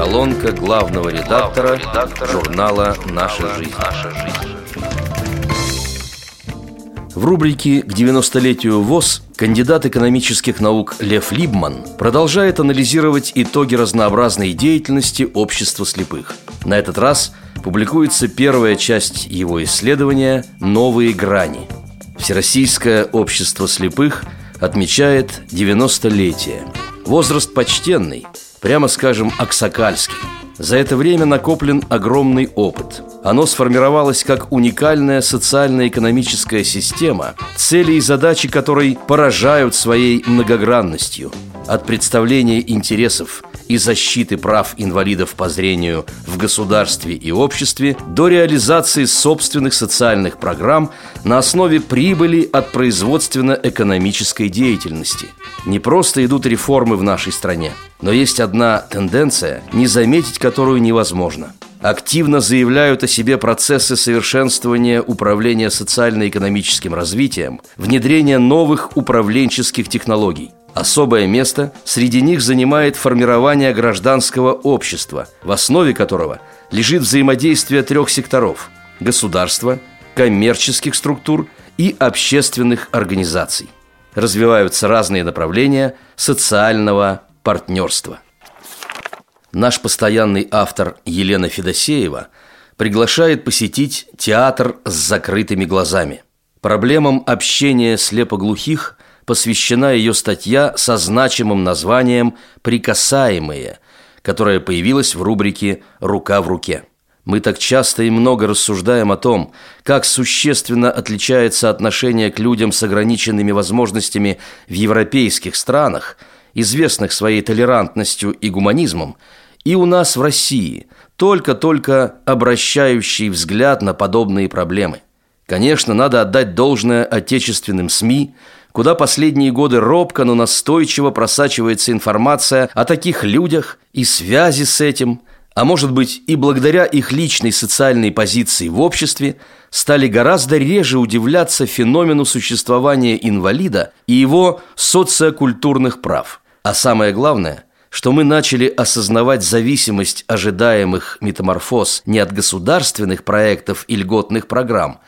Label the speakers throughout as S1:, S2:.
S1: Колонка главного редактора, редактора журнала «Наша жизнь». «Наша жизнь». В рубрике «К 90-летию ВОЗ» кандидат экономических наук Лев Либман продолжает анализировать итоги разнообразной деятельности общества слепых. На этот раз публикуется первая часть его исследования «Новые грани». Всероссийское общество слепых отмечает 90-летие. Возраст почтенный, прямо скажем, аксакальский. За это время накоплен огромный опыт – оно сформировалось как уникальная социально-экономическая система, цели и задачи которой поражают своей многогранностью. От представления интересов и защиты прав инвалидов по зрению в государстве и обществе до реализации собственных социальных программ на основе прибыли от производственно-экономической деятельности. Не просто идут реформы в нашей стране, но есть одна тенденция, не заметить которую невозможно – активно заявляют о себе процессы совершенствования управления социально-экономическим развитием, внедрения новых управленческих технологий. Особое место среди них занимает формирование гражданского общества, в основе которого лежит взаимодействие трех секторов – государства, коммерческих структур и общественных организаций. Развиваются разные направления социального партнерства – Наш постоянный автор Елена Федосеева приглашает посетить театр с закрытыми глазами. Проблемам общения слепоглухих посвящена ее статья со значимым названием «Прикасаемые», которая появилась в рубрике «Рука в руке». Мы так часто и много рассуждаем о том, как существенно отличается отношение к людям с ограниченными возможностями в европейских странах, известных своей толерантностью и гуманизмом, и у нас в России, только-только обращающий взгляд на подобные проблемы. Конечно, надо отдать должное отечественным СМИ, куда последние годы робко, но настойчиво просачивается информация о таких людях и связи с этим, а может быть и благодаря их личной социальной позиции в обществе, стали гораздо реже удивляться феномену существования инвалида и его социокультурных прав. А самое главное – что мы начали осознавать зависимость ожидаемых метаморфоз не от государственных проектов и льготных программ,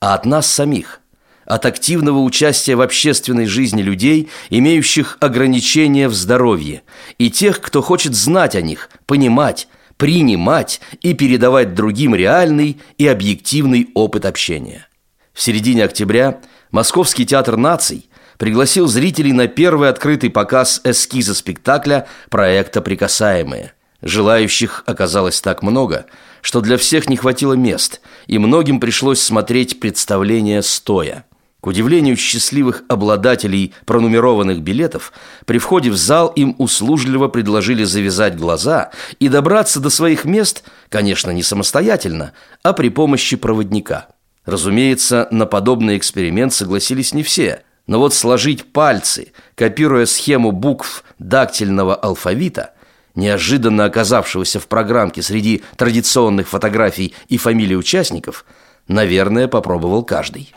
S1: а от нас самих, от активного участия в общественной жизни людей, имеющих ограничения в здоровье, и тех, кто хочет знать о них, понимать, принимать и передавать другим реальный и объективный опыт общения. В середине октября Московский театр наций пригласил зрителей на первый открытый показ эскиза спектакля проекта «Прикасаемые». Желающих оказалось так много, что для всех не хватило мест, и многим пришлось смотреть представление стоя. Удивлению счастливых обладателей пронумерованных билетов, при входе в зал им услужливо предложили завязать глаза и добраться до своих мест, конечно, не самостоятельно, а при помощи проводника. Разумеется, на подобный эксперимент согласились не все – но вот сложить пальцы, копируя схему букв дактильного алфавита, неожиданно оказавшегося в программке среди традиционных фотографий и фамилий участников, наверное, попробовал каждый.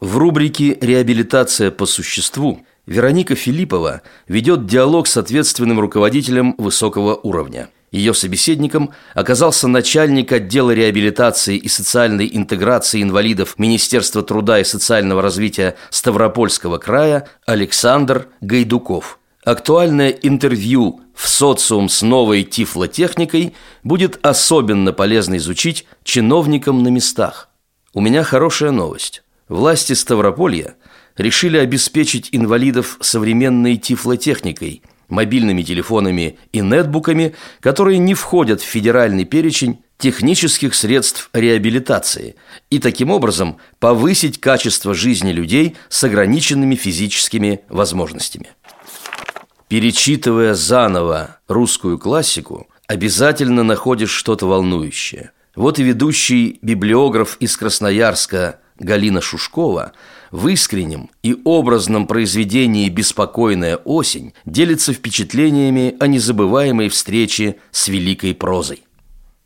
S1: В рубрике «Реабилитация по существу» Вероника Филиппова ведет диалог с ответственным руководителем высокого уровня – ее собеседником оказался начальник отдела реабилитации и социальной интеграции инвалидов Министерства труда и социального развития Ставропольского края Александр Гайдуков. Актуальное интервью в социум с новой тифлотехникой будет особенно полезно изучить чиновникам на местах. У меня хорошая новость. Власти Ставрополья решили обеспечить инвалидов современной тифлотехникой – мобильными телефонами и нетбуками, которые не входят в федеральный перечень технических средств реабилитации и таким образом повысить качество жизни людей с ограниченными физическими возможностями. Перечитывая заново русскую классику, обязательно находишь что-то волнующее. Вот и ведущий библиограф из Красноярска Галина Шушкова – в искреннем и образном произведении «Беспокойная осень» делится впечатлениями о незабываемой встрече с великой прозой.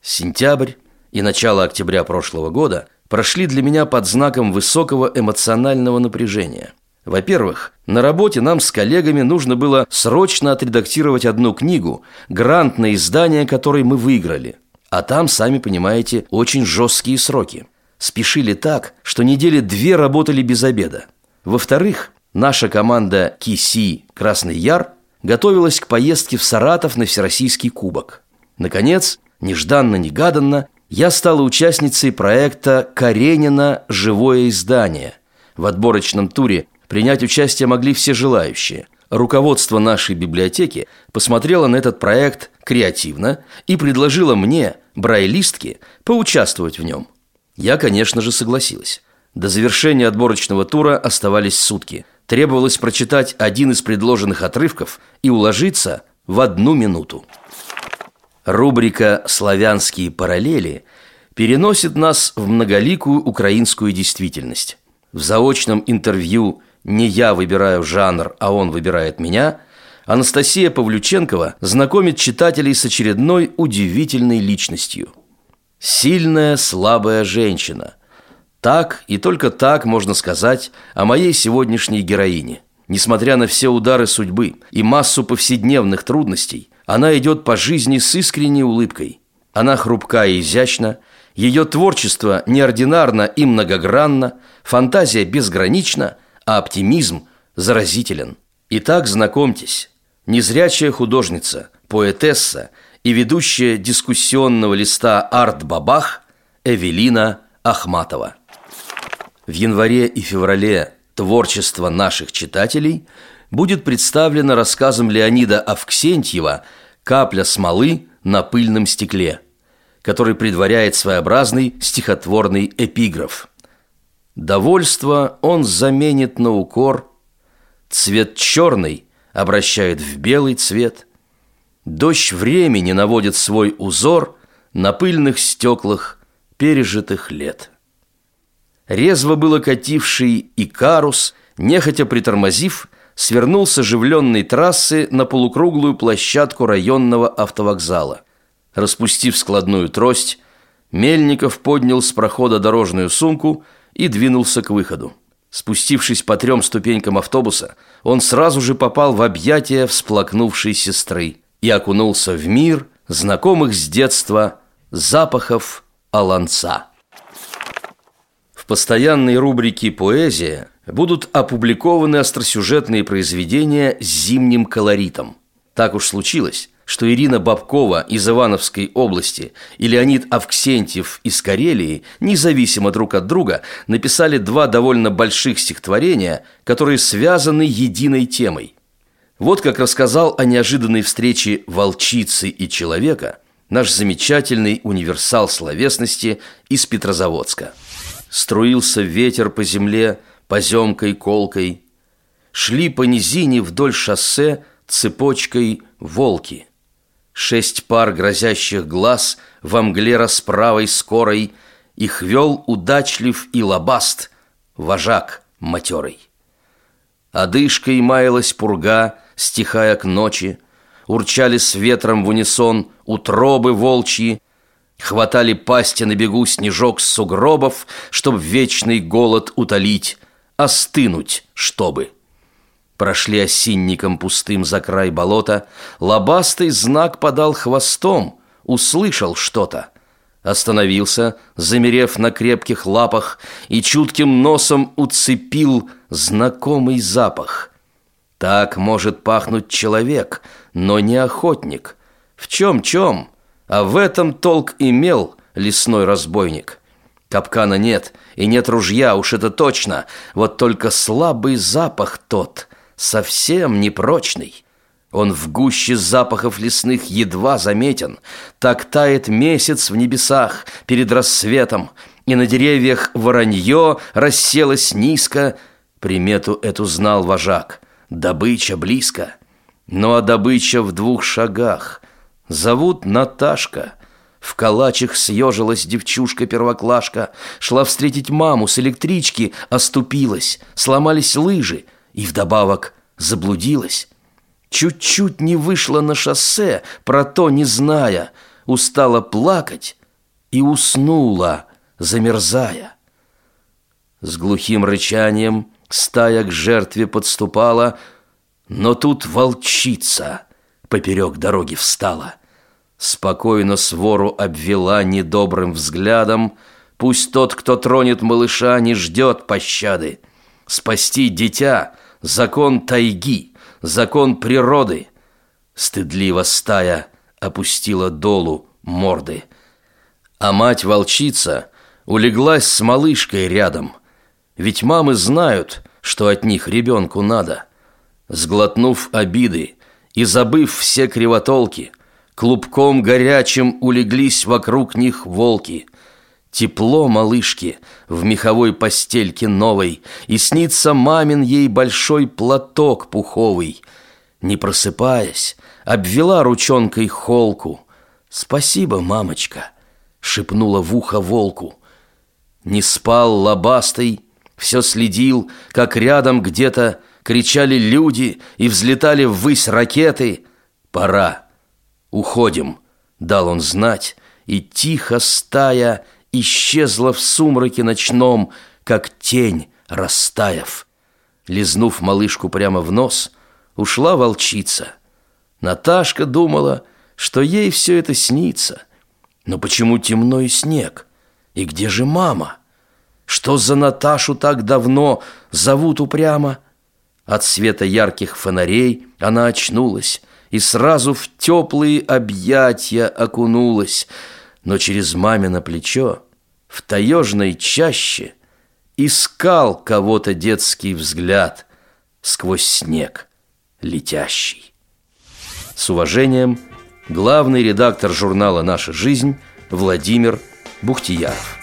S1: Сентябрь и начало октября прошлого года прошли для меня под знаком высокого эмоционального напряжения. Во-первых, на работе нам с коллегами нужно было срочно отредактировать одну книгу, грант на издание которой мы выиграли. А там, сами понимаете, очень жесткие сроки. Спешили так, что недели две работали без обеда. Во-вторых, наша команда КИСИ «Красный Яр» готовилась к поездке в Саратов на Всероссийский кубок. Наконец, нежданно-негаданно, я стала участницей проекта «Каренина. Живое издание». В отборочном туре принять участие могли все желающие. Руководство нашей библиотеки посмотрело на этот проект креативно и предложило мне, брайлистке, поучаствовать в нем. Я, конечно же, согласилась. До завершения отборочного тура оставались сутки. Требовалось прочитать один из предложенных отрывков и уложиться в одну минуту. Рубрика «Славянские параллели» переносит нас в многоликую украинскую действительность. В заочном интервью «Не я выбираю жанр, а он выбирает меня» Анастасия Павлюченкова знакомит читателей с очередной удивительной личностью. Сильная, слабая женщина. Так и только так можно сказать о моей сегодняшней героине. Несмотря на все удары судьбы и массу повседневных трудностей, она идет по жизни с искренней улыбкой. Она хрупка и изящна, ее творчество неординарно и многогранно, фантазия безгранична, а оптимизм заразителен. Итак, знакомьтесь, незрячая художница, поэтесса и ведущая дискуссионного листа «Арт-Бабах» Эвелина Ахматова. В январе и феврале творчество наших читателей – будет представлено рассказом Леонида Авксентьева «Капля смолы на пыльном стекле», который предваряет своеобразный стихотворный эпиграф. Довольство он заменит на укор, цвет черный обращает в белый цвет, дождь времени наводит свой узор на пыльных стеклах пережитых лет. Резво было кативший Икарус, нехотя притормозив – свернул с оживленной трассы на полукруглую площадку районного автовокзала. Распустив складную трость, Мельников поднял с прохода дорожную сумку и двинулся к выходу. Спустившись по трем ступенькам автобуса, он сразу же попал в объятия всплакнувшей сестры и окунулся в мир знакомых с детства запахов аланца. В постоянной рубрике «Поэзия» будут опубликованы остросюжетные произведения с зимним колоритом. Так уж случилось, что Ирина Бабкова из Ивановской области и Леонид Авксентьев из Карелии, независимо друг от друга, написали два довольно больших стихотворения, которые связаны единой темой. Вот как рассказал о неожиданной встрече волчицы и человека наш замечательный универсал словесности из Петрозаводска. Струился ветер по земле, поземкой, колкой. Шли по низине вдоль шоссе цепочкой волки. Шесть пар грозящих глаз во мгле расправой скорой Их вел удачлив и лобаст, вожак матерый. Одышкой маялась пурга, стихая к ночи, Урчали с ветром в унисон утробы волчьи, Хватали пасти на бегу снежок с сугробов, Чтоб вечный голод утолить, остынуть, чтобы. Прошли осинником пустым за край болота, лобастый знак подал хвостом, услышал что-то. Остановился, замерев на крепких лапах, и чутким носом уцепил знакомый запах. Так может пахнуть человек, но не охотник. В чем-чем, а в этом толк имел лесной разбойник. Капкана нет, и нет ружья, уж это точно. Вот только слабый запах тот, совсем непрочный. Он в гуще запахов лесных едва заметен. Так тает месяц в небесах перед рассветом, и на деревьях воронье расселось низко. Примету эту знал вожак. Добыча близко. Ну а добыча в двух шагах. Зовут Наташка — в калачах съежилась девчушка-первоклашка, шла встретить маму с электрички, оступилась, сломались лыжи и вдобавок заблудилась. Чуть-чуть не вышла на шоссе, про то не зная, устала плакать и уснула, замерзая. С глухим рычанием стая к жертве подступала, но тут волчица поперек дороги встала. Спокойно свору обвела недобрым взглядом, Пусть тот, кто тронет малыша, не ждет пощады. Спасти дитя — закон тайги, закон природы. Стыдливо стая опустила долу морды. А мать-волчица улеглась с малышкой рядом. Ведь мамы знают, что от них ребенку надо. Сглотнув обиды и забыв все кривотолки, Клубком горячим улеглись вокруг них волки — Тепло малышки в меховой постельке новой, И снится мамин ей большой платок пуховый. Не просыпаясь, обвела ручонкой холку. «Спасибо, мамочка!» — шепнула в ухо волку. Не спал лобастый, все следил, как рядом где-то Кричали люди и взлетали ввысь ракеты. «Пора! Уходим!» — дал он знать, и тихо стая — исчезла в сумраке ночном, как тень, растаяв. Лизнув малышку прямо в нос, ушла волчица. Наташка думала, что ей все это снится. Но почему темно и снег? И где же мама? Что за Наташу так давно зовут упрямо? От света ярких фонарей она очнулась и сразу в теплые объятия окунулась – но через мамино плечо в таежной чаще искал кого-то детский взгляд сквозь снег летящий. С уважением, главный редактор журнала «Наша жизнь» Владимир Бухтияров.